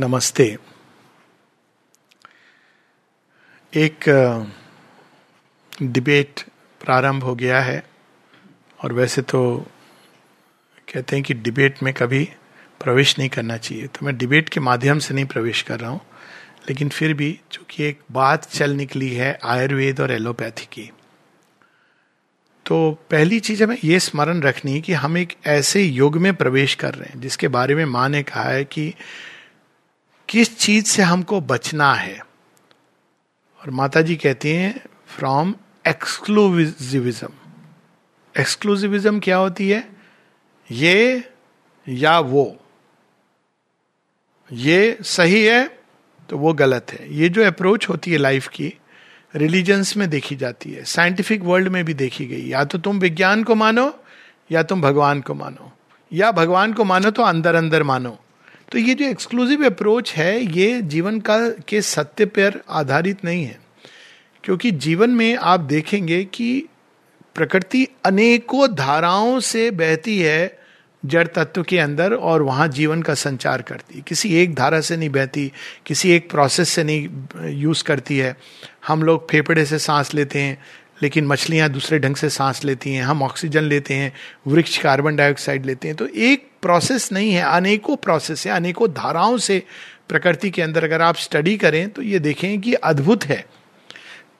नमस्ते। एक डिबेट प्रारंभ हो गया है और वैसे तो कहते हैं कि डिबेट में कभी प्रवेश नहीं करना चाहिए। तो मैं डिबेट के माध्यम से नहीं प्रवेश कर रहा हूँ, लेकिन फिर भी चूँकि एक बात चल निकली है आयुर्वेद और एलोपैथी की तो पहली चीज़ हमें यह स्मरण रखनी है कि हम एक ऐसे युग में प्रवेश कर रहे हैं, जिसके बारे में माँ ने कहा है कि किस चीज़ से हमको बचना है? और माता जी कहती हैं फ्रॉम एक्सक्लूसिविज्म एक्सक्लूसिविज्म क्या होती है? ये या वो? ये सही है तो वो गलत है। ये जो अप्रोच होती है लाइफ की रिलीजन्स में देखी जाती है। साइंटिफिक वर्ल्ड में भी देखी गई। या तो तुम विज्ञान को मानो, या तुम भगवान को मानो। या भगवान को मानो तो अंदर अंदर मानो। तो ये जो एक्सक्लूसिव अप्रोच है, ये जीवन का, के सत्य पर आधारित नहीं है। क्योंकि जीवन में आप देखेंगे कि प्रकृति अनेकों धाराओं से बहती है जड़ तत्व के अंदर और वहाँ जीवन का संचार करती है। किसी एक धारा से नहीं बहती, किसी एक प्रोसेस से नहीं यूज़ करती है। हम लोग फेफड़े से सांस लेते हैं, लेकिन मछलियाँ दूसरे ढंग से सांस लेती हैं। हम ऑक्सीजन लेते हैं, वृक्ष कार्बन डाइऑक्साइड लेते हैं। तो एक प्रोसेस नहीं है, अनेकों प्रोसेस है, अनेकों धाराओं से प्रकृति के अंदर अगर आप स्टडी करें तो ये देखें कि अद्भुत है।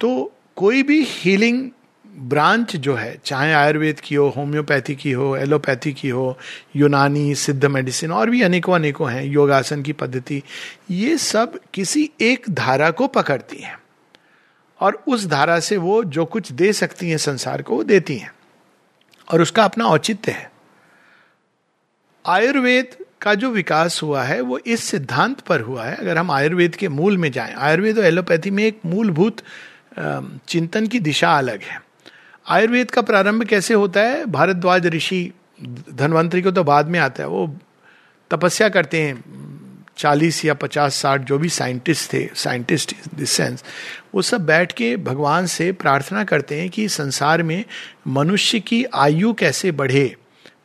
तो कोई भी हीलिंग ब्रांच जो है, चाहे आयुर्वेद की हो होम्योपैथी की हो एलोपैथी की हो, यूनानी, सिद्ध मेडिसिन और भी अनेकों अनेकों हैं, योगासन की पद्धति, ये सब किसी एक धारा को पकड़ती हैं। और उस धारा से वो जो कुछ दे सकती हैं संसार को, वो देती हैं। और उसका अपना औचित्य है। आयुर्वेद का जो विकास हुआ है, वो इस सिद्धांत पर हुआ है। अगर हम आयुर्वेद के मूल में जाएँ, आयुर्वेद और एलोपैथी में एक मूलभूत चिंतन की दिशा अलग है। आयुर्वेद का प्रारंभ कैसे होता है? भारद्वाज ऋषि धनवंतरी को तो बाद में आता है। वो तपस्या करते हैं, चालीस या पचास साठ जो भी साइंटिस्ट थे, साइंटिस्ट दिस सेंस, वो सब बैठ के भगवान से प्रार्थना करते हैं कि संसार में मनुष्य की आयु कैसे बढ़े।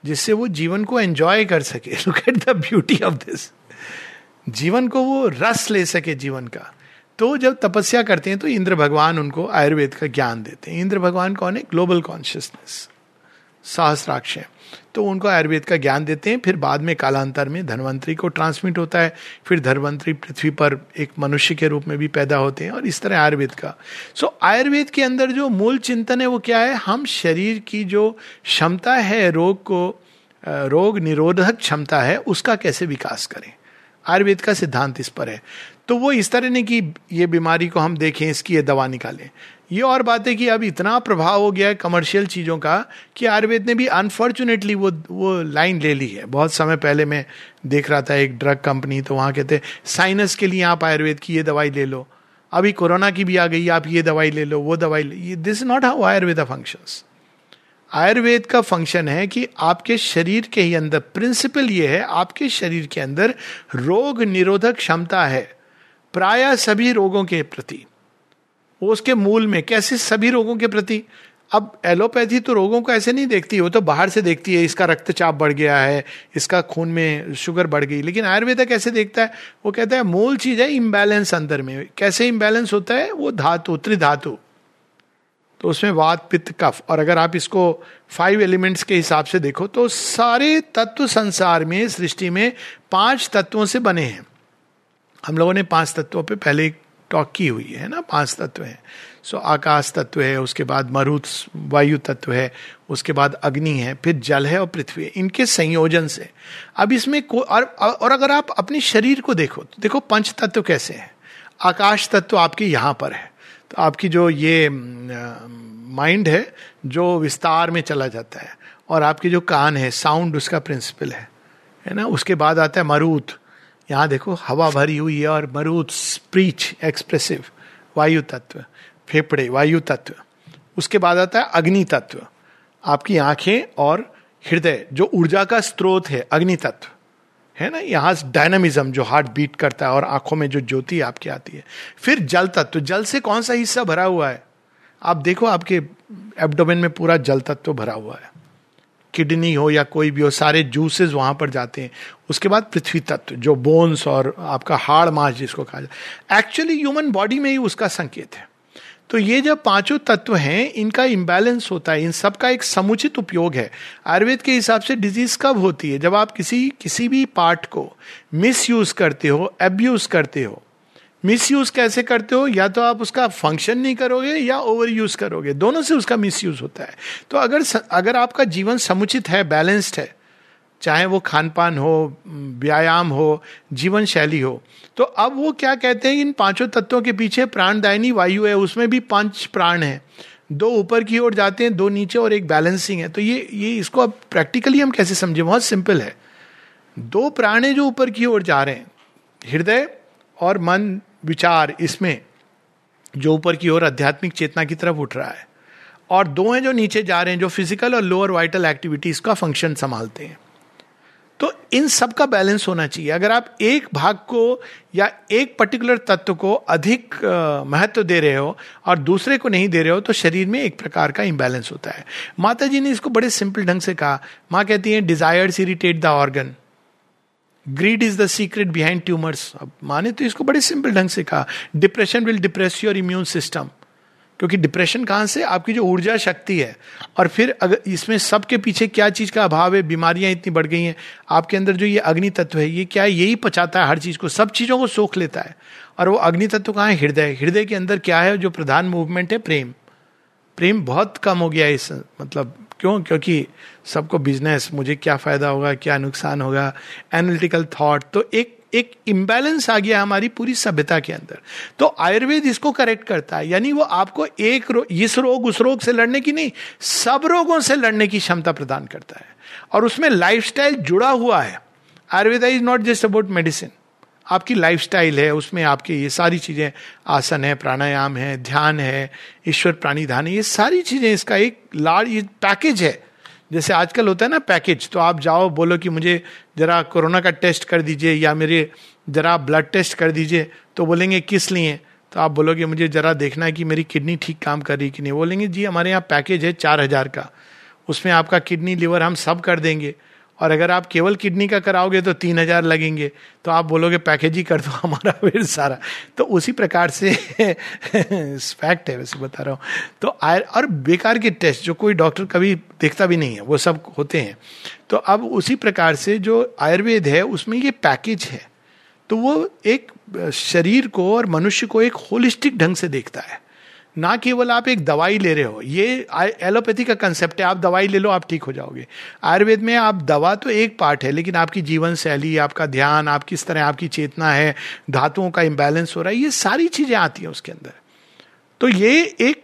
जिससे वो जीवन को एंजॉय कर सके। Look at the beauty of this जीवन को वो रस ले सके जीवन का। तो जब तपस्या करते हैं तो इंद्र भगवान उनको आयुर्वेद का ज्ञान देते हैं। इंद्र भगवान कौन है? ग्लोबल कॉन्शियसनेस सहस्राक्ष तो उनको आयुर्वेद का ज्ञान देते हैं फिर बाद में कालांतर में धनवंतरी को ट्रांसमिट होता है फिर धनवंतरी पृथ्वी पर एक मनुष्य के रूप में भी पैदा होते हैं और इस तरह आयुर्वेद का। सो so, आयुर्वेद के अंदर जो मूल चिंतन है वो क्या है? हम शरीर की जो क्षमता है रोग को रोग निरोधक क्षमता है उसका कैसे विकास करें? आयुर्वेद का सिद्धांत इस पर है। तो वो इस तरह नहीं कि ये बीमारी को हम देखें इसकी ये दवा निकालें। ये और बात है कि अब इतना प्रभाव हो गया है कमर्शियल चीज़ों का कि आयुर्वेद ने भी अनफॉर्चुनेटली वो वो लाइन ले ली है। बहुत समय पहले मैं देख रहा था एक ड्रग कंपनी तो वहाँ कहते साइनस के लिए आप आयुर्वेद की ये दवाई ले लो। अभी कोरोना की भी आ गई, आप ये दवाई ले लो, वो दवाई ले this not how Ayurveda functions Ayurveda का फ़ंक्शन है कि आपके शरीर के ही अंदर प्रिंसिपल ये है, आपके शरीर के अंदर रोग निरोधक क्षमता है। प्राय सभी रोगों के प्रति। वो उसके मूल में, कैसे सभी रोगों के प्रति? अब एलोपैथी तो रोगों को ऐसे नहीं देखती, वो तो बाहर से देखती है, इसका रक्तचाप बढ़ गया है, इसका खून में शुगर बढ़ गई, लेकिन आयुर्वेदा कैसे देखता है? वो कहता है, मूल चीज़ है इम्बैलेंस अंदर में। कैसे इम्बैलेंस होता है? वो धातु, त्रिधातु। तो उसमें वात, पित्त, कफ। और अगर आप इसको फाइव एलिमेंट्स के हिसाब से देखो तो सारे तत्व संसार में, सृष्टि में पाँच तत्वों से बने हैं। हम लोगों ने पाँच तत्वों पे पहले टॉक की हुई है ना पाँच तत्व है। सो आकाश तत्व है उसके बाद मरुत वायु तत्व है उसके बाद अग्नि है फिर जल है और पृथ्वी है। इनके संयोजन से। अब इसमें को और, और अगर आप अपने शरीर को देखो तो देखो पंच तत्व कैसे है। आकाश तत्व आपके यहाँ पर है। तो आपकी जो ये माइंड है जो विस्तार में चला जाता है और आपकी जो कान है साउंड उसका प्रिंसिपल है। है ना? उसके बाद आता है मरुत। यहाँ देखो, हवा भरी हुई है और मरुत स्प्रीच एक्सप्रेसिव वायु तत्व, फेफड़े, वायु तत्व। उसके बाद आता है अग्नि तत्व। आपकी आँखें और हृदय, जो ऊर्जा का स्रोत है, अग्नि तत्व। है ना? यहाँ डायनामिज्म जो हार्ट बीट करता है और आँखों में जो ज्योति आपकी आती है। फिर जल तत्व। जल से कौन सा हिस्सा भरा हुआ है? आप देखो, आपके एब्डोमेन में पूरा जल तत्व भरा हुआ है। किडनी हो या कोई भी हो, सारे जूसेस वहाँ पर जाते हैं। उसके बाद पृथ्वी तत्व, जो बोन्स और आपका हाड़ मास जिसको कहा जाए एक्चुअली ह्यूमन बॉडी में ही उसका संकेत है। तो ये जब पाँचों तत्व हैं, इनका इम्बैलेंस होता है। इन सब का एक समुचित उपयोग है। आयुर्वेद के हिसाब से डिज़ीज़ कब होती है? जब आप किसी किसी भी पार्ट को मिस यूज़ करते हो एब्यूज करते हो मिस यूज़ कैसे करते हो? या तो आप उसका फ़ंक्शन नहीं करोगे या ओवर यूज़ करोगे? दोनों से उसका मिस यूज़ होता है। तो अगर अगर आपका जीवन समुचित है, बैलेंस्ड है, चाहे वो खान पान हो, व्यायाम हो, जीवन शैली हो तो अब वो क्या कहते हैं? इन पाँचों तत्वों के पीछे प्राणदायनी वायु है, उसमें भी पाँच प्राण है। दो ऊपर की ओर जाते हैं, दो नीचे और एक बैलेंसिंग है। तो ये ये इसको अब प्रैक्टिकली हम कैसे समझे? बहुत सिंपल है। दो प्राण है जो ऊपर की ओर जा रहे हैं। हृदय और मन विचार इसमें जो ऊपर की ओर आध्यात्मिक चेतना की तरफ़ उठ रहा है। और दो हैं जो नीचे जा रहे हैं, जो फ़िज़िकल और लोअर वाइटल एक्टिविटीज़ का फ़ंक्शन संभालते हैं। तो इन सब का बैलेंस होना चाहिए। अगर आप एक भाग को या एक पर्टिकुलर तत्व को अधिक महत्व दे रहे हो और दूसरे को नहीं दे रहे हो तो शरीर में एक प्रकार का इम्बैलेंस होता है। माता जी ने इसको बड़े सिंपल ढंग से कहा। माँ कहती है desires irritate the organ greed is the secret behind tumours अब माने तो इसको बड़े सिंपल ढंग से कहा। Depression will depress your immune system क्योंकि डिप्रेशन कहाँ से? आपकी जो ऊर्जा शक्ति है। और फिर अगर इसमें सबके पीछे क्या चीज़ का अभाव है? बीमारियाँ इतनी बढ़ गई हैं। आपके अंदर जो ये अग्नि तत्व है, ये क्या है? यही पचाता है हर चीज़ को। सब चीज़ों को सोख लेता है। और वो अग्नि तत्व कहाँ है? हृदय हृदय के अंदर क्या है? जो प्रधान मूवमेंट है, प्रेम। प्रेम बहुत कम हो गया इस मतलब क्यों? क्योंकि सबको बिज़नेस मुझे क्या फ़ायदा होगा क्या नुकसान होगा? एनालिटिकल थॉट तो एक एक इम्बैलेंस आ गया हमारी पूरी सभ्यता के अंदर। तो आयुर्वेद इसको करेक्ट करता है। यानी वो आपको एक रो, इस रोग उस रोग से लड़ने की नहीं सब रोगों से लड़ने की क्षमता प्रदान करता है। और उसमें लाइफस्टाइल जुड़ा हुआ है। Ayurveda is not just about medicine आपकी लाइफस्टाइल है उसमें आपकी ये सारी चीज़ें आसन है प्राणायाम है ध्यान है ईश्वर प्राणी है ये सारी चीज़ें इसका एक लार्ज पैकेज है। जैसे आजकल होता है ना पैकेज तो आप जाओ, बोलो कि मुझे जरा कोरोना का टेस्ट कर दीजिए या मेरे जरा ब्लड टेस्ट कर दीजिए तो बोलेंगे, किस लिए? तो आप बोलोगे, मुझे जरा देखना है कि मेरी किडनी ठीक काम कर रही कि नहीं. बोलेंगे, जी, हमारे यहाँ पैकेज है चार हज़ार का, उसमें आपका किडनी लिवर हम सब कर देंगे। और अगर आप केवल किडनी का कराओगे तो तीन हज़ार लगेंगे। तो आप बोलोगे, पैकेज ही कर दो हमारा फिर सारा। तो उसी प्रकार से फैक्ट है वैसे बता रहा हूँ। तो आय, और बेकार के टेस्ट जो कोई डॉक्टर कभी देखता भी नहीं है, वो सब होते हैं। तो अब उसी प्रकार से जो आयुर्वेद है, उसमें ये पैकेज है। तो वो एक, शरीर को और मनुष्य को एक होलिस्टिक ढंग से देखता है। ना केवल आप एक दवाई ले रहे हो, ये एलोपैथी का कंसेप्ट है, आप दवाई ले लो, आप ठीक हो जाओगे। आयुर्वेद में आप दवा तो एक पार्ट है, लेकिन आपकी जीवन शैली आपका ध्यान, आप किस तरह, आपकी चेतना है, धातुओं का इम्बैलेंस हो रहा है, ये सारी चीज़ें आती हैं उसके अंदर। तो ये एक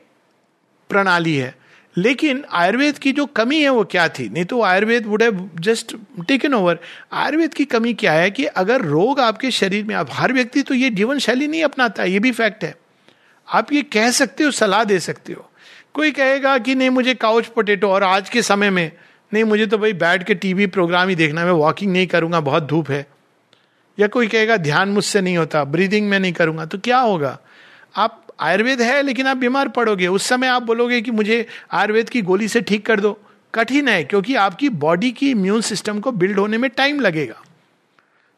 प्रणाली है। लेकिन आयुर्वेद की जो कमी है वो क्या थी? नहीं तो Ayurveda would have just taken over Ayurveda की कमी क्या है कि अगर रोग आपके शरीर में, आप हर व्यक्ति तो ये जीवन शैली नहीं अपनाता ये भी फैक्ट है। आप ये कह सकते हो, सलाह दे सकते हो। कोई कहेगा कि नहीं, मुझे काउच पोटेटो और आज के समय में, नहीं, मुझे तो भाई बैठ के टीवी प्रोग्राम ही देखना मैं वॉकिंग नहीं करूँगा, बहुत धूप है। या कोई कहेगा, ध्यान मुझसे नहीं होता ब्रीदिंग में नहीं करूँगा तो क्या होगा? आप आयुर्वेद है, लेकिन आप बीमार पड़ोगे। उस समय आप बोलोगे कि मुझे आयुर्वेद की गोली से ठीक कर दो। कठिन है, क्योंकि आपकी बॉडी की इम्यून सिस्टम को बिल्ड होने में टाइम लगेगा।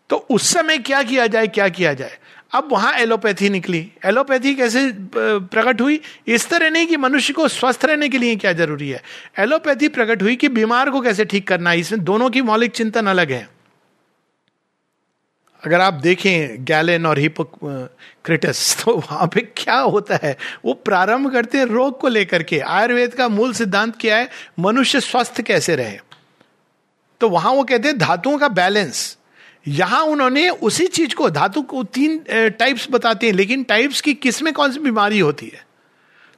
तो उस समय क्या किया जाए, क्या किया जाए? अब वहाँ एलोपैथी निकली। एलोपैथी कैसे प्रकट हुई? इस तरह नहीं कि मनुष्य को स्वस्थ रहने के लिए क्या ज़रूरी है। एलोपैथी प्रकट हुई कि बीमार को कैसे ठीक करना है। इसमें दोनों की मौलिक चिंतन अलग है। अगर आप देखें गैलेन और हिपोक्रेटस तो वहाँ पे क्या होता है? वो प्रारंभ करते हैं रोग को लेकर के। आयुर्वेद का मूल सिद्धांत क्या है? मनुष्य स्वस्थ कैसे रहे? तो वहाँ वो कहते हैं धातुओं का बैलेंस। यहाँ उन्होंने उसी चीज़ को, धातु को तीन टाइप्स बताते हैं, लेकिन टाइप्स की किसमें कौन सी बीमारी होती है?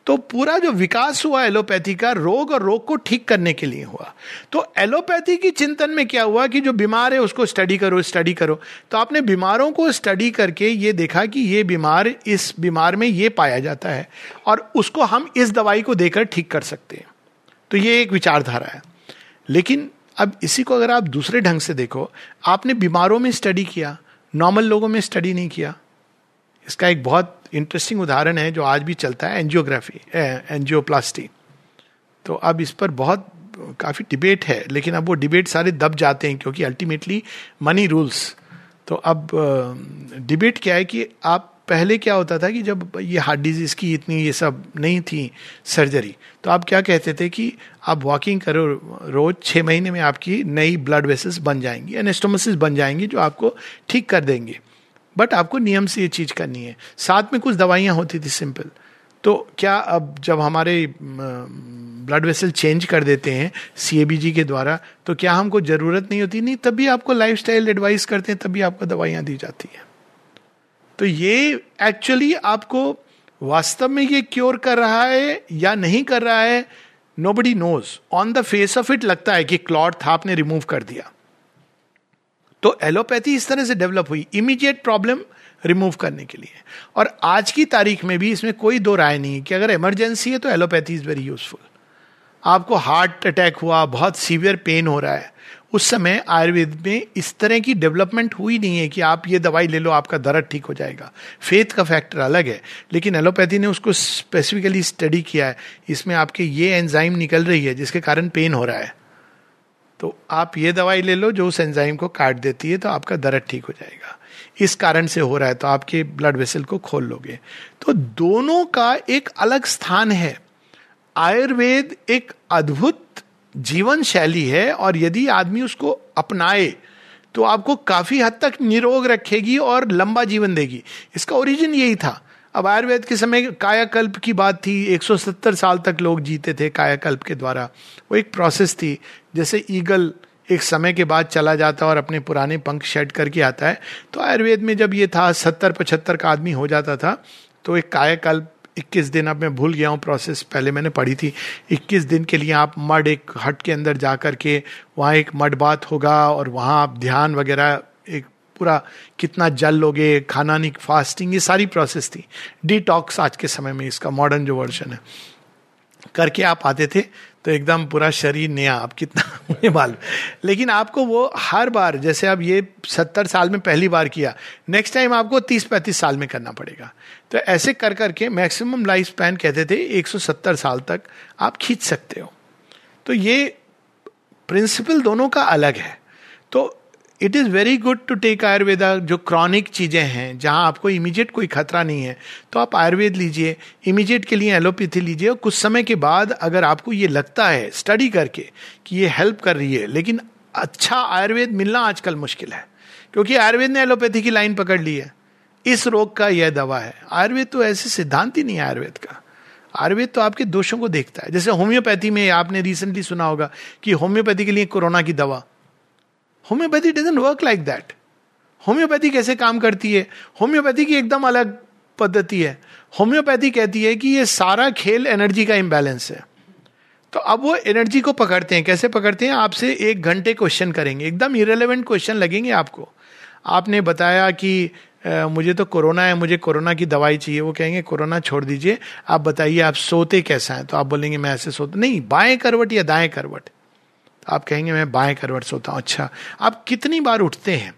तो पूरा जो विकास हुआ एलोपैथी का, रोग और रोग को ठीक करने के लिए हुआ। तो एलोपैथी की चिंतन में क्या हुआ कि जो बीमार है उसको स्टडी करो स्टडी करो। तो आपने बीमारों को स्टडी करके ये देखा कि ये बीमार, इस बीमार में ये पाया जाता है और उसको हम इस दवाई को देकर ठीक कर सकते हैं। तो ये एक विचारधारा है। लेकिन अब इसी को अगर आप दूसरे ढंग से देखो, आपने बीमारों में स्टडी किया नॉर्मल लोगों में स्टडी नहीं किया। इसका एक बहुत इंटरेस्टिंग उदाहरण है जो आज भी चलता है एंजियोग्राफी एंजियोप्लास्टी तो अब इस पर बहुत काफ़ी डिबेट है, लेकिन अब वो डिबेट सारे दब जाते हैं क्योंकि अल्टीमेटली मनी रूल्स तो अब डिबेट क्या है कि आप पहले क्या होता था कि जब ये हार्ट डिज़ीज़ की इतनी ये सब नहीं थी सर्जरी तो आप क्या कहते थे कि आप वॉकिंग करो रोज छः महीने में आपकी नई ब्लड वेसल्स बन जाएँगी एनेस्टोमसिस बन जाएँगी जो आपको ठीक कर देंगे। बट आपको नियम से ये चीज़ करनी है। साथ में कुछ दवाइयाँ होती थी सिंपल तो क्या अब जब हमारे ब्लड वेसल चेंज कर देते हैं सीएबीजी के द्वारा तो क्या हमको ज़रूरत नहीं होती? नहीं, तभी आपको लाइफ एडवाइस करते हैं, तभी आपको दवाइयाँ दी जाती हैं। तो ये एक्चुअली आपको वास्तव में ये क्योर कर रहा है या नहीं कर रहा है nobody knows on the face of it लगता है कि क्लॉट था आपने रिमूव कर दिया। तो एलोपैथी इस तरह से डेवलप हुई इमीडिएट प्रॉब्लम रिमूव करने के लिए। और आज की तारीख में भी इसमें कोई दो राय नहीं है कि अगर इमरजेंसी है तो एलोपैथी इज़ वेरी यूजफुल आपको हार्ट अटैक हुआ, बहुत सीवियर पेन हो रहा है उस समय आयुर्वेद में इस तरह की डेवलपमेंट हुई नहीं है कि आप ये दवाई ले लो, आपका दर्द ठीक हो जाएगा। फेथ का फैक्टर अलग है, लेकिन एलोपैथी ने उसको स्पेसिफिकली स्टडी किया है। इसमें आपके ये एंजाइम निकल रही है, जिसके कारण पेन हो रहा है। तो आप ये दवाई ले लो, जो उस एंजाइम को काट देती है तो आपका दर्द ठीक हो जाएगा। इस कारण से हो रहा है तो आपके ब्लड वेसल को खोल लोगे। तो दोनों का एक अलग स्थान है। आयुर्वेद एक अद्भुत जीवन शैली है और यदि आदमी उसको अपनाए तो आपको काफ़ी हद तक निरोग रखेगी और लंबा जीवन देगी। इसका ओरिजिन यही था। अब आयुर्वेद के समय कायाकल्प की बात थी। 170 साल तक लोग जीते थे कायाकल्प के द्वारा। वो एक प्रोसेस थी। जैसे ईगल एक समय के बाद चला जाता है और अपने पुराने पंख शेड करके आता है। तो आयुर्वेद में जब ये था, सत्तर पचहत्तर का आदमी हो जाता था तो एक कायाकल्प 21 दिन अब मैं भूल गया हूँ प्रोसेस पहले मैंने पढ़ी थी। 21 दिन के लिए आप मड एक हट के अंदर जा कर के वहाँ एक मड बात होगा और वहाँ आप ध्यान वगैरह एक पूरा कितना जल लोगे, खाना नहीं फास्टिंग ये सारी प्रोसेस थी। डिटॉक्स आज के समय में इसका मॉडर्न जो वर्जन है। करके आप आते थे तो एकदम पूरा शरीर नया आप कितना मुझे मालूम। लेकिन आपको वो हर बार, जैसे आप ये सत्तर साल में पहली बार किया नेक्स्ट टाइम आपको तीस पैंतीस साल में करना पड़ेगा। तो ऐसे कर करके मैक्सिमम लाइफ स्पैन कहते थे 170 साल तक आप खींच सकते हो। तो ये प्रिंसिपल दोनों का अलग है। तो it is very good to take Ayurveda जो क्रॉनिक चीज़ें हैं, जहाँ आपको इमीजिएट कोई खतरा नहीं है तो आप आयुर्वेद लीजिए इमीडिएट के लिए एलोपैथी लीजिए और कुछ समय के बाद अगर आपको ये लगता है स्टडी करके, कि ये हेल्प कर रही है, लेकिन अच्छा आयुर्वेद मिलना आजकल मुश्किल है, क्योंकि आयुर्वेद ने एलोपैथी की लाइन पकड़ ली है। इस रोग का यह दवा है। आयुर्वेद तो ऐसे सिद्धांत ही नहीं है आयुर्वेद का। आयुर्वेद तो आपके दोषों को देखता है। जैसे होम्योपैथी में आपने रिसेंटली सुना होगा कि होम्योपैथी के लिए कोरोना की दवा homeopathy doesn't work like that homeopathy कैसे काम करती है? होम्योपैथी की एकदम अलग पद्धति है। होम्योपैथी कहती है कि ये सारा खेल एनर्जी का इम्बैलेंस है। तो अब वो एनर्जी को पकड़ते हैं। कैसे पकड़ते हैं? आपसे एक घंटे क्वेश्चन करेंगे। एकदम इरेलीवेंट क्वेश्चन लगेंगे आपको। आपने बताया कि आ, मुझे तो कोरोना है मुझे कोरोना की दवाई चाहिए। वो कहेंगे कोरोना छोड़ दीजिए। आप बताइए आप सोते कैसा है? तो आप बोलेंगे मैं ऐसे सोते नहीं बाएँ करवट या दाएँ करवट। आप कहेंगे मैं बाएँ करवट सोता हूँ। अच्छा आप कितनी बार उठते हैं?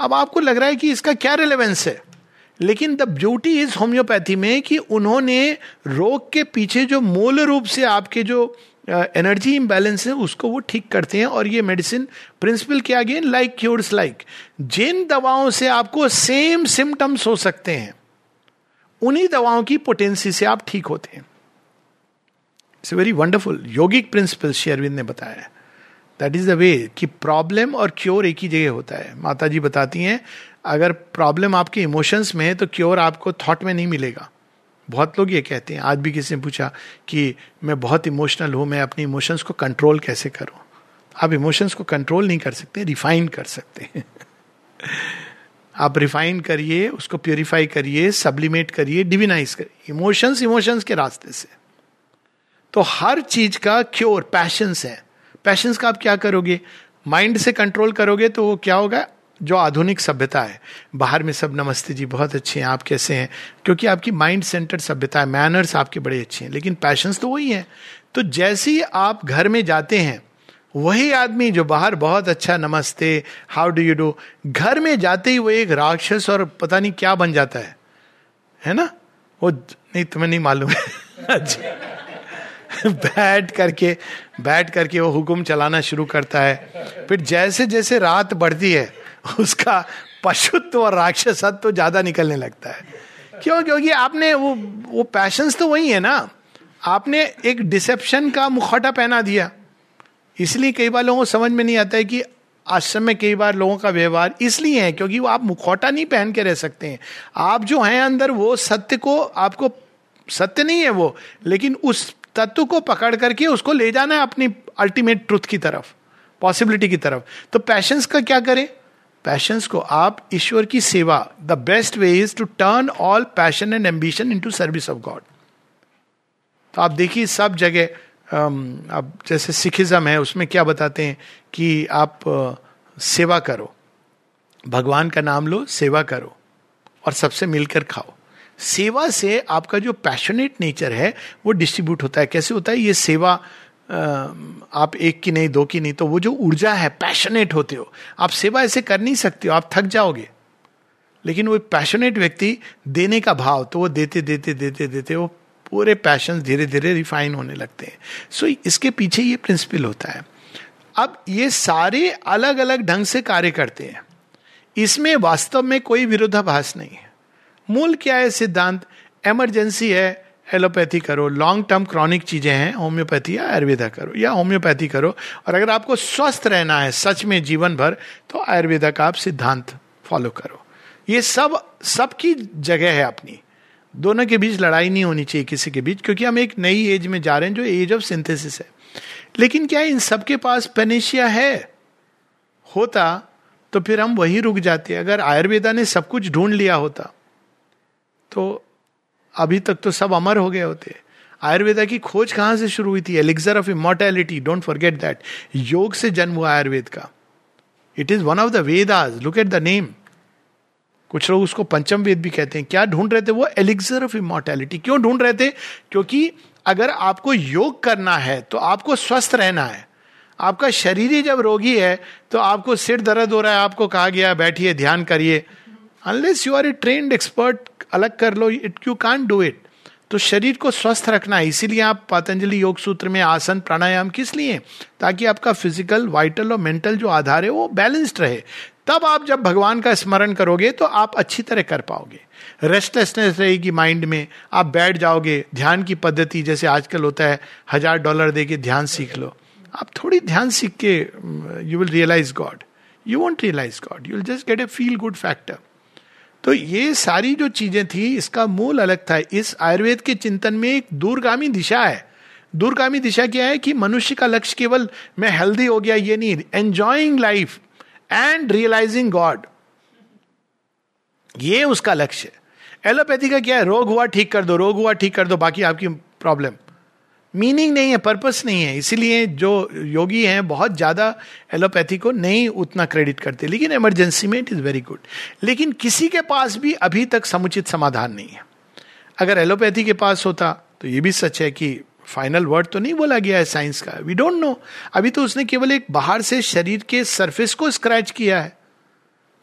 अब आपको लग रहा है कि इसका क्या रिलेवेंस है? लेकिन द ब्यूटी इज़ होम्योपैथी में कि उन्होंने रोग के पीछे जो मूल रूप से आपके जो एनर्जी uh, इम्बैलेंस है उसको वो ठीक करते हैं और ये मेडिसिन प्रिंसिपल क्या अगेन लाइक क्योर्स लाइक जिन दवाओं से आपको सेम सिम्टम्स हो सकते हैं उन्हीं दवाओं की पोटेंसी से आप ठीक होते हैं। It's very wonderful yogic principle Sri Aurobindo ने बताया दैट इज़ द वे कि प्रॉब्लम और क्योर एक ही जगह होता है। माता जी बताती हैं, अगर प्रॉब्लम आपके इमोशंस में है तो क्योर आपको थॉट में नहीं मिलेगा। बहुत लोग ये कहते हैं। आज भी किसी ने पूछा कि मैं बहुत इमोशनल हूँ, मैं अपने इमोशंस को कंट्रोल कैसे करूँ? आप इमोशंस को कंट्रोल नहीं कर सकते रिफाइन कर सकते हैं। आप रिफाइन करिए, उसको प्योरीफाई करिए सब्लिमेट करिए डिविनाइज करिए। इमोशंस इमोशंस के रास्ते से। तो हर चीज़ का क्योर पैशंस है। पैशंस का आप क्या करोगे? माइंड से कंट्रोल करोगे तो वो क्या होगा? जो आधुनिक सभ्यता है। बाहर में सब, नमस्ते जी, बहुत अच्छे हैं, आप कैसे हैं? क्योंकि आपकी माइंड सेंटर्ड सभ्यता है मैनर्स आपके बड़े अच्छे हैं, लेकिन पैशंस तो वही हैं। तो जैसे ही आप घर में जाते हैं, वही आदमी जो बाहर बहुत अच्छा नमस्ते हाउ डू यू डू घर में जाते ही वो एक राक्षस और पता नहीं क्या बन जाता है। है ना? वो, नहीं, तुम्हें नहीं मालूम है। अच्छा। बैठ करके बैठ करके वो हुक्म चलाना शुरू करता है। फिर जैसे जैसे रात बढ़ती है, उसका पशुत्व और राक्षसत्व तो ज़्यादा निकलने लगता है। क्यों? क्योंकि आपने वो वो पैशंस तो वही है ना। आपने एक डिसेप्शन का मुखौटा पहना दिया। इसलिए कई बार लोगों को समझ में नहीं आता है कि आश्रम में कई बार लोगों का व्यवहार इसलिए है क्योंकि वो आप मुखौटा नहीं पहन के रह सकते हैं। आप जो हैं अंदर, वो सत्य को, आपको सत्य नहीं है वो, लेकिन उस तत्व को पकड़ करके उसको ले जाना है अपनी अल्टीमेट ट्रुथ की तरफ़ पॉसिबिलिटी की तरफ़। तो पैशंस का क्या करें? पैशंस को आप ईश्वर की सेवा the best way is to turn all passion and ambition into service of God तो आप देखिए सब जगह अब जैसे सिखिज्म है, उसमें क्या बताते हैं कि आप सेवा करो। भगवान का नाम लो, सेवा करो और सबसे मिलकर खाओ। सेवा से आपका जो पैशनेट नेचर है वो डिस्ट्रीब्यूट होता है। कैसे होता है? ये सेवा आप एक की नहीं दो की नहीं तो वो जो ऊर्जा है पैशनेट होते हो। आप सेवा ऐसे कर नहीं सकते हो आप थक जाओगे। लेकिन वो पैशनेट व्यक्ति देने का भाव तो वो देते देते देते देते वो पूरे पैशन धीरे धीरे रिफाइन होने लगते हैं। सो so, इसके पीछे ये प्रिंसिपल होता है। अब ये सारे अलग अलग ढंग से कार्य करते हैं। इसमें वास्तव में कोई विरोधाभास नहीं है। मूल क्या है सिद्धांत? एमरजेंसी है एलोपैथी करो। लॉन्ग टर्म क्रॉनिक चीज़ें हैं होम्योपैथी या आयुर्वेदा करो, या होम्योपैथी करो। और अगर आपको स्वस्थ रहना है, सच में जीवन भर तो आयुर्वेदा का आप सिद्धांत फॉलो करो। ये सब, सबकी जगह है अपनी। दोनों के बीच लड़ाई नहीं होनी चाहिए किसी के बीच, क्योंकि हम एक नई एज में जा रहे हैं जो एज ऑफ़ सिंथेसिस है। लेकिन क्या इन सबके पास पेनेशिया है? होता तो फिर हम वही रुक जाते अगर आयुर्वेदा ने सब कुछ ढूंढ लिया होता तो अभी तक तो सब अमर हो गए होते। आयुर्वेदा की खोज कहाँ से शुरू हुई थी? Elixir of immortality don't forget that योग से जन्म हुआ आयुर्वेद का। It is one of the Vedas look at the name कुछ लोग उसको पंचम वेद भी कहते हैं। क्या ढूंढ रहे थे वो? एलिक्सर ऑफ़ इमोर्टैलिटी क्यों ढूंढ रहे थे? क्योंकि अगर आपको योग करना है तो आपको स्वस्थ रहना है। आपका शरीर ही जब रोगी है तो आपको सिर दर्द हो रहा है, आपको कहा गया, बैठिए, ध्यान करिए। Unless you are a trained expert अलग कर लो it you can do it तो शरीर को स्वस्थ रखना है इसीलिए आप पतंजलि योग सूत्र में आसन, प्राणायाम किस लिए? ताकि आपका फ़िज़िकल वाइटल और मेंटल जो आधार है वो बैलेंस्ड रहे। तब आप जब भगवान का स्मरण करोगे तो आप अच्छी तरह कर पाओगे। रेस्टलेसनेस रहेगी माइंड में, आप बैठ जाओगे, ध्यान की पद्धति, जैसे आजकल होता है, हज़ार डॉलर दे के ध्यान सीख लो। आप थोड़ी ध्यान सीख के you will realise God you won't realise God you will just get a feel good factor तो ये सारी जो चीज़ें थी, इसका मूल अलग था। इस आयुर्वेद के चिंतन में एक दूरगामी दिशा है। दूरगामी दिशा क्या है कि मनुष्य का लक्ष्य केवल मैं हेल्दी हो गया, ये नहीं enjoying life and realising God ये उसका लक्ष्य एलोपैथी का क्या है? रोग हुआ, ठीक कर दो, रोग हुआ, ठीक कर दो, बाकी आपकी प्रॉब्लम मीनिंग नहीं है पर्पस नहीं है. इसीलिए जो योगी हैं, बहुत ज़्यादा एलोपैथी को नहीं उतना क्रेडिट करते. लेकिन इमरजेंसी में इट इज़ वेरी गुड लेकिन किसी के पास भी अभी तक समुचित समाधान नहीं है. अगर एलोपैथी के पास होता तो ये भी सच है कि फाइनल वर्ड तो नहीं बोला गया है साइंस का. वी डोंट नो अभी तो उसने केवल एक बाहर से शरीर के सरफेस को स्क्रैच किया है.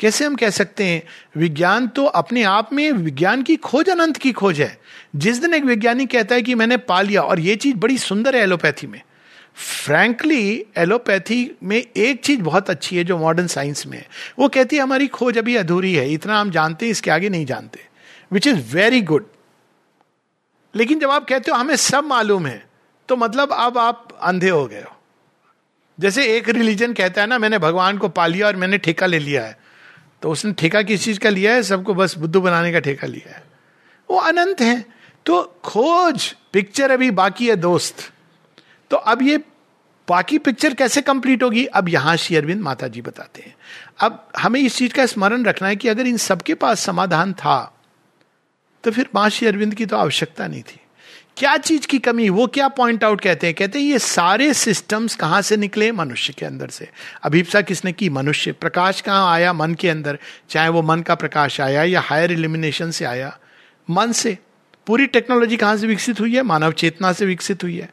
कैसे हम कह सकते हैं, विज्ञान तो अपने आप में विज्ञान की खोज अनंत की खोज है। जिस दिन एक वैज्ञानिक कहता है कि मैंने पा लिया और ये चीज़ बड़ी सुंदर है एलोपैथी में। फ्रैंकली एलोपैथी में एक चीज़ बहुत अच्छी है जो मॉडर्न साइंस में है। वो कहती है, हमारी खोज अभी अधूरी है, इतना हम जानते हैं इसके आगे नहीं जानते। विच इज़ वेरी गुड लेकिन जब आप कहते हो, हमें सब मालूम है तो मतलब अब आप अंधे हो गए हो। जैसे एक रिलीजन कहता है ना, मैंने भगवान को पा लिया और मैंने ठेका ले लिया है। तो उसने ठेका किस चीज़ का लिया है? सबको बस बुद्धू बनाने का ठेका लिया है। वो अनंत है। तो खोज पिक्चर अभी बाकी है दोस्त। तो अब ये बाकी पिक्चर कैसे कंप्लीट होगी? अब यहाँ श्री अरविंद माता जी बताते हैं। अब हमें इस चीज़ का स्मरण रखना है कि अगर इन सबके पास समाधान था तो फिर माँ श्री अरविंद की तो आवश्यकता नहीं थी। क्या चीज़ की कमी? वो क्या पॉइंट आउट कहते हैं? कहते हैं, ये सारे सिस्टम्स कहाँ से निकले? मनुष्य के अंदर से। अभिप्सा किसने की? मनुष्य। प्रकाश कहाँ आया? मन के अंदर। चाहे वो मन का प्रकाश आया या हायर इलिमिनेशन से आया। मन से। पूरी टेक्नोलॉजी कहाँ से विकसित हुई है? मानव चेतना से विकसित हुई है।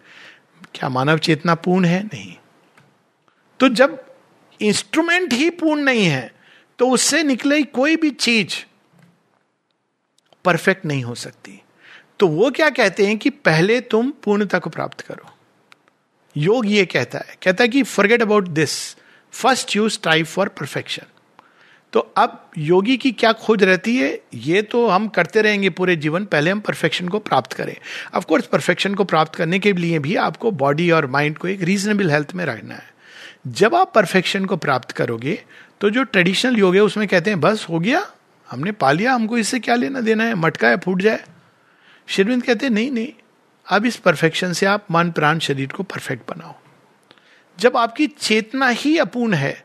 क्या मानव चेतना पूर्ण है? नहीं। तो जब इंस्ट्रूमेंट ही पूर्ण नहीं है तो उससे निकले कोई भी चीज़ परफेक्ट नहीं हो सकती। तो वो क्या कहते हैं कि पहले तुम पूर्णता को प्राप्त करो। योग ये कहता है कहता है कि forget about this first you strive for perfection तो अब योगी की क्या खोज रहती है? ये तो हम करते रहेंगे पूरे जीवन, पहले हम परफेक्शन को प्राप्त करें। ऑफ़ कोर्स परफेक्शन को प्राप्त करने के लिए भी आपको बॉडी और माइंड को एक रीजनेबल हेल्थ में रखना है। जब आप परफेक्शन को प्राप्त करोगे तो जो ट्रेडिशनल योग है, उसमें कहते हैं, बस हो गया, हमने पा लिया, हमको इससे क्या लेना देना है? मटका है, फूट जाए। शिरविंद कहते हैं, नहीं नहीं, अब इस परफेक्शन से आप मन, प्राण, शरीर को परफेक्ट बनाओ। जब आपकी चेतना ही अपूर्ण है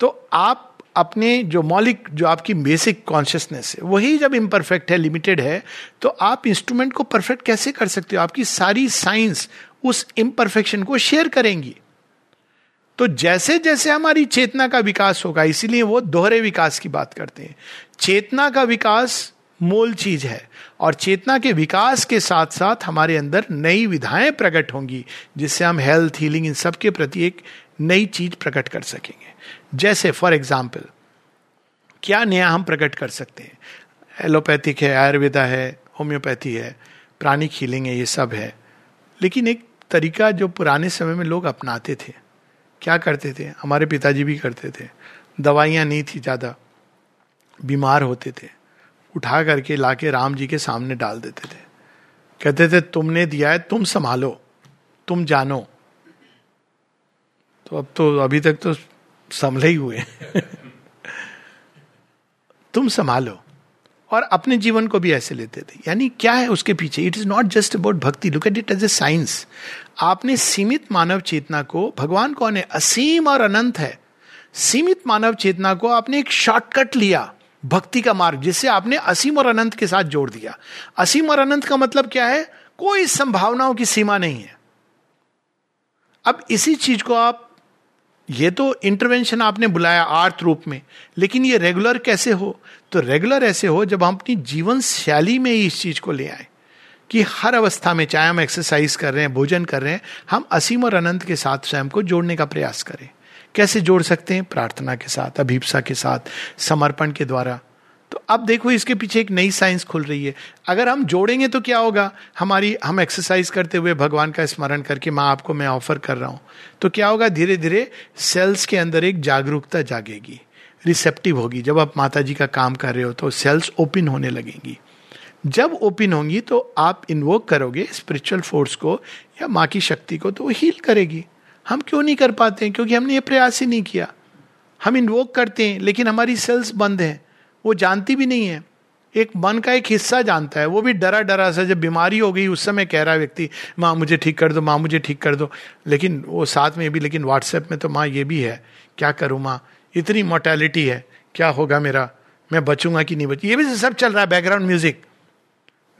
तो आप अपने जो मौलिक, जो आपकी बेसिक कॉन्शियसनेस है, वही जब इम्परफेक्ट है लिमिटेड है तो आप इंस्ट्रूमेंट को परफेक्ट कैसे कर सकते हो? आपकी सारी साइंस उस इम्परफेक्शन को शेयर करेंगी। तो जैसे जैसे हमारी चेतना का विकास होगा, इसीलिए वो दोहरे विकास की बात करते हैं। चेतना का विकास मूल चीज़ है। और चेतना के विकास के साथ साथ हमारे अंदर नई विधाएँ प्रकट होंगी, जिससे हम हेल्थ हीलिंग इन सब के प्रति एक नई चीज़ प्रकट कर सकेंगे। जैसे फॉर एग्ज़ाम्पल क्या नया हम प्रकट कर सकते हैं? एलोपैथिक है, आयुर्वेदा है होम्योपैथी है प्राणिक हीलिंग है, ये सब है। लेकिन एक तरीका जो पुराने समय में लोग अपनाते थे, क्या करते थे? हमारे पिताजी भी करते थे। दवाइयाँ नहीं थी ज़्यादा, बीमार होते थे। उठा करके लाके राम जी के सामने डाल देते थे। कहते थे, तुमने दिया है, तुम संभालो, तुम जानो। तो अब तो अभी तक तो संभले ही हुए। तुम संभालो। और अपने जीवन को भी ऐसे लेते थे। यानी क्या है उसके पीछे? It is not just about bhakti. Look at it as a science आपने सीमित मानव चेतना को, भगवान कौन है? असीम और अनंत है। सीमित मानव चेतना को आपने एक शॉर्टकट लिया। भक्ति का मार्ग, जिससे आपने असीम और अनंत के साथ जोड़ दिया। असीम और अनंत का मतलब क्या है? कोई संभावनाओं की सीमा नहीं है। अब इसी चीज़ को आप, ये तो इंटरवेंशन आपने बुलाया आर्थ रूप में, लेकिन ये रेगुलर कैसे हो? तो रेगुलर ऐसे हो जब हम अपनी जीवन शैली में ही इस चीज़ को ले आए, कि हर अवस्था में चाहे हम एक्सरसाइज कर रहे हैं, भोजन कर रहे हैं, हम असीम और अनंत के साथ स्वयं को जोड़ने का प्रयास करें। कैसे जोड़ सकते हैं? प्रार्थना के साथ, अभिप्सा के साथ, समर्पण के द्वारा। तो अब देखो, इसके पीछे एक नई साइंस खुल रही है। अगर हम जोड़ेंगे तो क्या होगा? हमारी, हम एक्सरसाइज करते हुए भगवान का स्मरण करके माँ आपको मैं ऑफ़र कर रहा हूँ। तो क्या होगा? धीरे धीरे सेल्स के अंदर एक जागरूकता जागेगी। रिसेप्टिव होगी। जब आप माता जी का काम कर रहे हो तो सेल्स ओपन होने लगेंगी। जब ओपन होंगी तो आप इन्वोक करोगे स्पिरिचुअल फोर्स को या माँ की शक्ति को तो वो हील करेगी। हम क्यों नहीं कर पाते हैं? क्योंकि हमने ये प्रयास ही नहीं किया। हम इन्वोक करते हैं, लेकिन हमारी सेल्स बंद हैं। वो जानती भी नहीं है। एक मन का एक हिस्सा जानता है। वो भी डरा डरा सा जब बीमारी हो गई, उस समय कह रहा है व्यक्ति, माँ, मुझे ठीक कर दो, माँ, मुझे ठीक कर दो। लेकिन वो साथ में भी, लेकिन व्हाट्सएप में तो माँ, ये भी है। क्या करूँ, माँ? इतनी मोर्टेलिटी है। क्या होगा मेरा? मैं बचूँगा कि नहीं बचू? ये भी सब चल रहा है बैकग्राउंड म्यूज़िक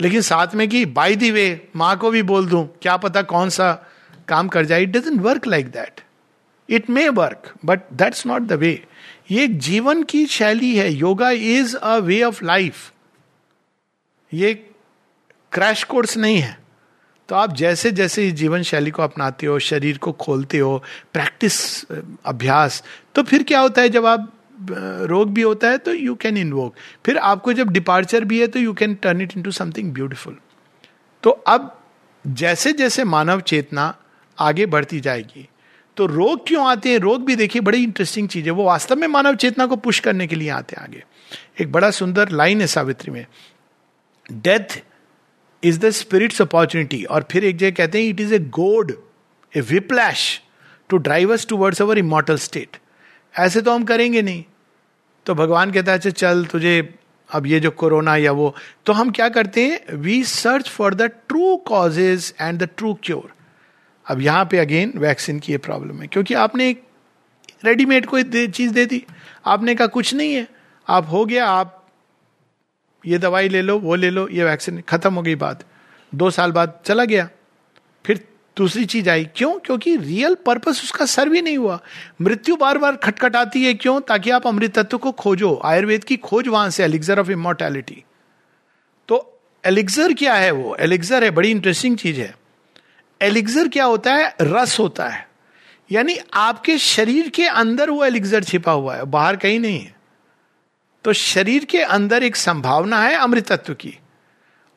लेकिन साथ में कि बाई दी वे माँ को भी बोल दूँ। क्या पता कौन सा काम कर जाए it doesn't work like that it may work but that's not the way ये जीवन की शैली है। Yoga is a way of life ये क्रैश कोर्स नहीं है। तो आप जैसे जैसे इस जीवन शैली को अपनाते हो, शरीर को खोलते हो प्रैक्टिस अभ्यास तो फिर क्या होता है? जब आप रोग भी होता है तो यू कैन इन्वोक फिर आपको जब डिपार्चर भी है तो you can turn it into something beautiful तो अब जैसे जैसे मानव चेतना आगे बढ़ती जाएगी। तो रोग क्यों आते हैं? रोग भी देखिए, बड़ी इंटरेस्टिंग चीज़ है। वो वास्तव में मानव चेतना को पुश करने के लिए आते हैं आगे। एक बड़ा सुंदर लाइन है सावित्री में। Death is the spirit's opportunity और फिर एक जगह कहते हैं it is a goad a whiplash to drive us towards our immortal state ऐसे तो हम करेंगे नहीं। तो भगवान कहता है अच्छा चल तुझे अब ये जो कोरोना या वो। तो हम क्या करते हैं? We search for the true causes and the true cure अब यहाँ पे अगेन वैक्सीन की ये प्रॉब्लम है। क्योंकि आपने एक रेडीमेड कोई चीज़ दे दी। आपने कहा, कुछ नहीं है। आप हो गया, आप ये दवाई ले लो, वो ले लो, ये वैक्सीन खत्म हो गई बात। दो साल बाद चला गया। फिर दूसरी चीज़ आई। क्यों? क्योंकि रियल पर्पस उसका सर्व ही नहीं हुआ। मृत्यु बार बार खटखटाती है क्यों? ताकि आप अमृत तत्व को खोजो। आयुर्वेद की खोज वहाँ से एलिग्जर ऑफ़ इमोर्टैलिटी तो एलिग्जर क्या है वो? एलिग्जर है, बड़ी इंटरेस्टिंग चीज़ है। एलिग्जर क्या होता है? रस होता है। यानी आपके शरीर के अंदर वो एलिग्जर छिपा हुआ है, बाहर कहीं नहीं है। तो शरीर के अंदर एक संभावना है अमृतत्व की।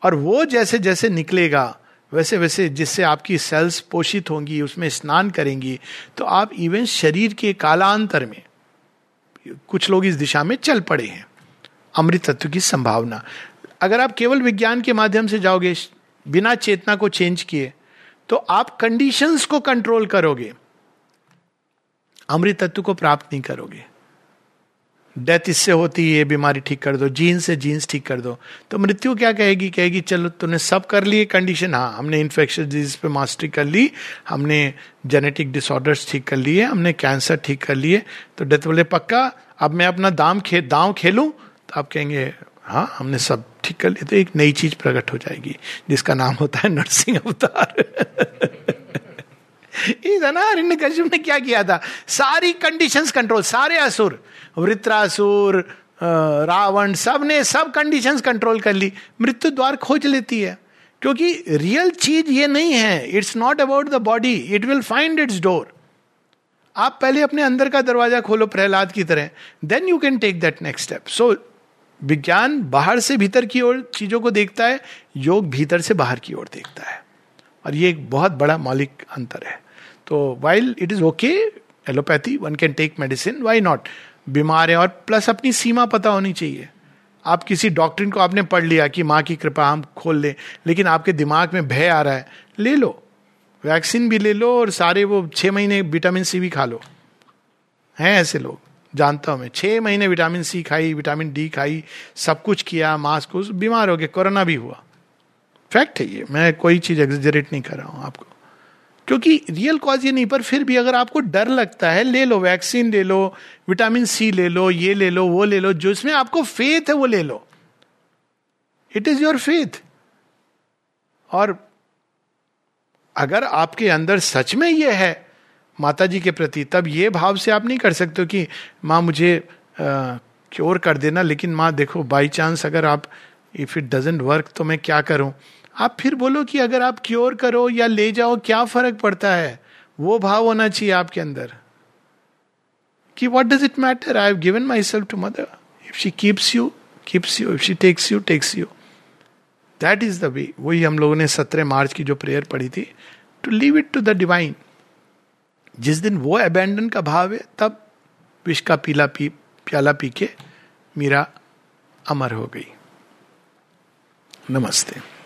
और वो जैसे जैसे निकलेगा, वैसे वैसे जिससे आपकी सेल्स पोषित होंगी, उसमें स्नान करेंगी तो आप इवन शरीर के कालांतर में, कुछ लोग इस दिशा में चल पड़े हैं। अमृत तत्व की संभावना। अगर आप केवल विज्ञान के माध्यम से जाओगे, बिना चेतना को चेंज किए तो आप कंडीशंस को कंट्रोल करोगे। अमृत तत्व को प्राप्त नहीं करोगे। डेथ इससे होती है, ये बीमारी ठीक कर दो जीन्स से जीन्स ठीक कर दो। तो मृत्यु क्या कहेगी? कहेगी, चलो, तूने सब कर लिए कंडीशन हाँ हमने इन्फेक्शन डिज़ीज़ पे मास्टरी कर ली, हमने जेनेटिक डिसऑर्डर्स ठीक कर लिए, हमने कैंसर ठीक कर लिए तो डेथ बोले, पक्का? अब मैं अपना दाम खे, दाव खेलूं? तो आप कहेंगे हाँ हमने सब ठीक कर लिया तो एक नई चीज़ प्रकट हो जाएगी, जिसका नाम होता है नरसिंह अवतार। हिरण्य कश्यप ने क्या किया था? सारी कंडीशंस कंट्रोल सारे असुर, वृत्रासुर रावण सबने सब कंडीशंस कंट्रोल कर ली। मृत्यु द्वार खोज लेती है, क्योंकि रियल चीज़ ये नहीं है। It's not about the body it will find its door आप पहले अपने अंदर का दरवाज़ा खोलो, प्रहलाद की तरह then you can take that next step so विज्ञान बाहर से भीतर की ओर चीज़ों को देखता है, योग भीतर से बाहर की ओर देखता है। और ये एक बहुत बड़ा मौलिक अंतर है। तो while it is okay allopathy one can take medicine why not बीमार है और प्लस अपनी सीमा पता होनी चाहिए। आप किसी डॉक्टरिन को आपने पढ़ लिया कि माँ की कृपा हम खोल लें, लेकिन आपके दिमाग में भय आ रहा है, ले लो। वैक्सीन भी ले लो और सारे वो छः महीने विटामिन सी भी खा लो। हैं ऐसे लोग। जानता हूँ मैं। छह महीने विटामिन सी खाई, विटामिन डी खाई, सब कुछ किया, मास्क बीमार हो गया, कोरोना भी हुआ। फैक्ट है ये। मैं कोई चीज़ एग्जेजरेट नहीं कर रहा हूँ आपको। क्योंकि रियल कॉज ये नहीं, पर फिर भी अगर आपको डर लगता है, ले लो वैक्सीन ले लो विटामिन सी ले लो, ये ले लो, वो ले लो, जो इसमें आपको फेथ है, वो ले लो। इट इज़ योर फेथ और अगर आपके अंदर सच में ये है माता जी के प्रति, तब ये भाव से आप नहीं कर सकते कि, माँ, मुझे क्योर कर देना, लेकिन माँ, देखो बाई चांस अगर आप इफ़ इट डजेंट वर्क तो मैं क्या करूँ? आप फिर बोलो कि, अगर आप क्योर करो या ले जाओ, क्या फ़र्क पड़ता है? वो भाव होना चाहिए आपके अंदर। कि what does it matter I have given myself to mother if she keeps you keeps you if she takes you takes you that is the way वही हम लोगों ने सत्रह मार्च की जो प्रेयर पढ़ी थी to leave it to the divine जिस दिन वो अबेंडन का भाव है, तब विष का पीला पी, प्याला पी के मीरा अमर हो गई। नमस्ते।